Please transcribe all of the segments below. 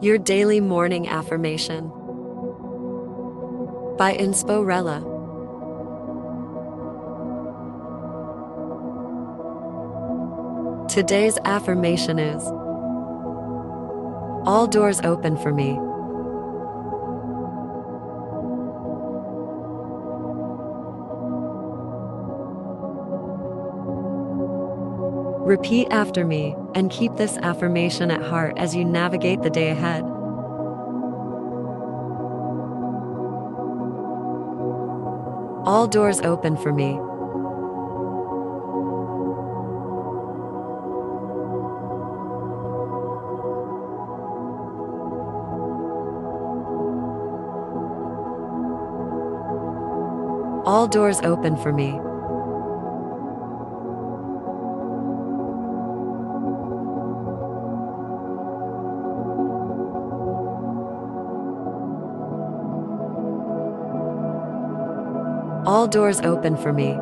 Your daily morning affirmation by Insporella. Today's affirmation is All doors open for me. Repeat after me and keep this affirmation at heart as you navigate the day ahead. All doors open for me. All doors open for me. All doors open for me.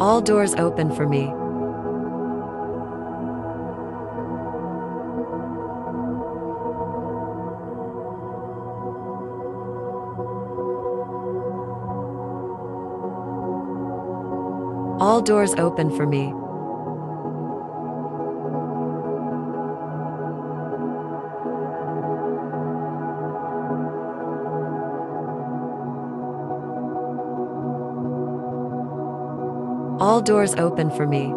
All doors open for me. All doors open for me. All doors open for me.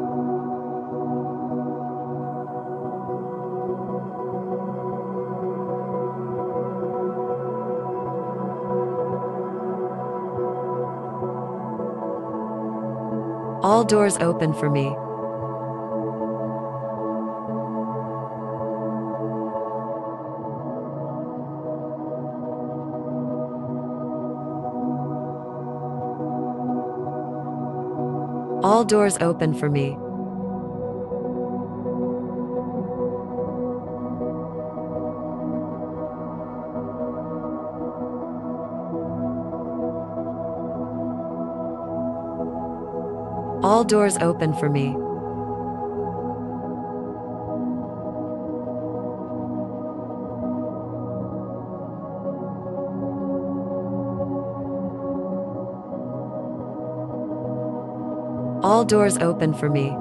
All doors open for me. All doors open for me. All doors open for me. All doors open for me.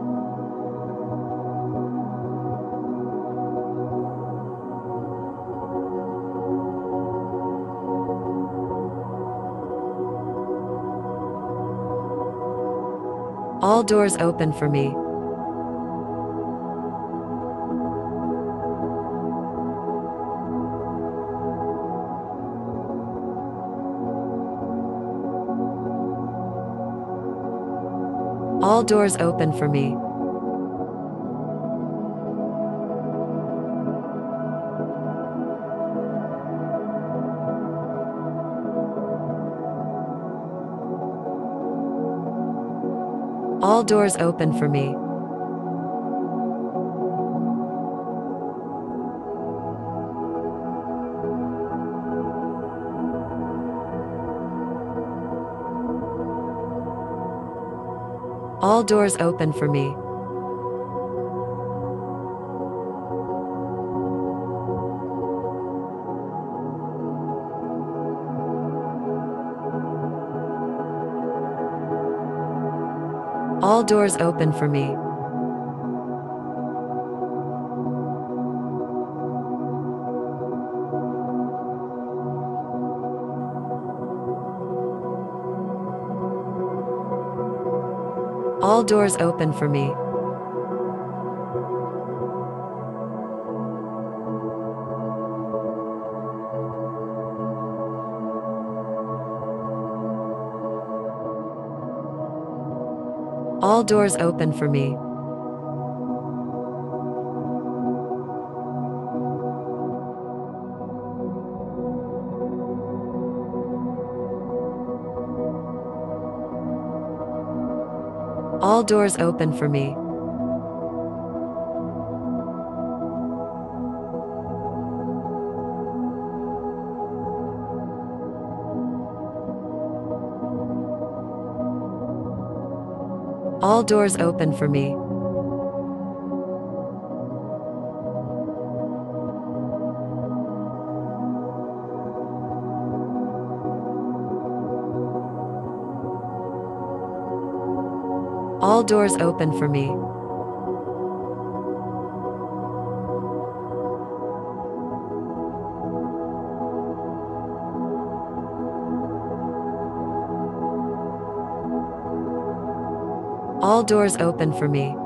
All doors open for me. All doors open for me. All doors open for me. All doors open for me. All doors open for me. All doors open for me. All doors open for me. All doors open for me. All doors open for me. All doors open for me. All doors open for me.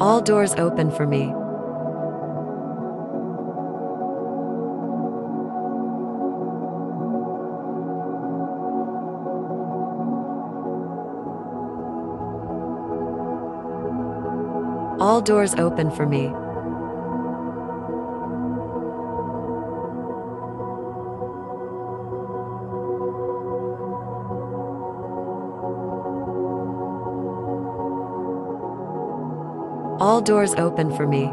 All doors open for me. All doors open for me. All doors open for me.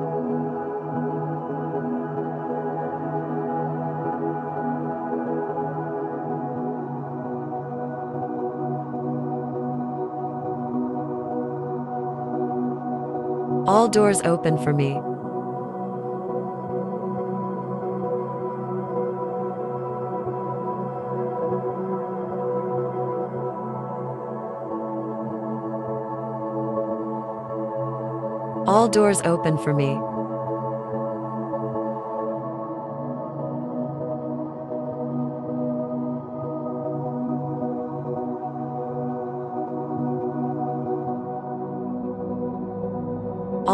All doors open for me. All doors open for me.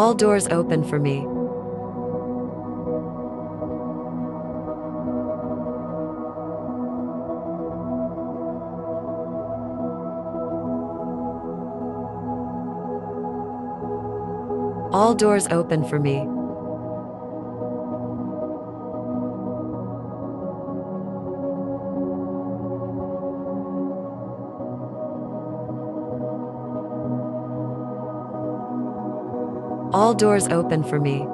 All doors open for me. All doors open for me. All doors open for me.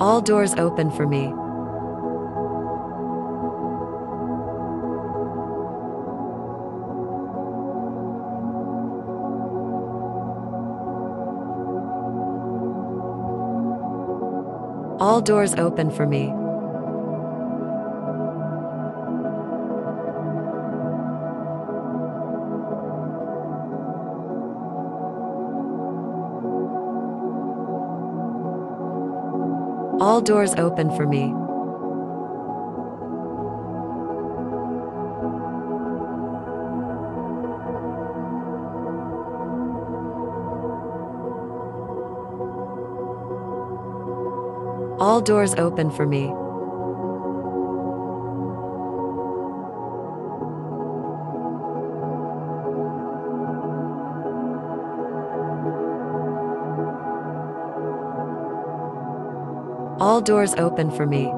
All doors open for me. All doors open for me. All doors open for me. All doors open for me. All doors open for me.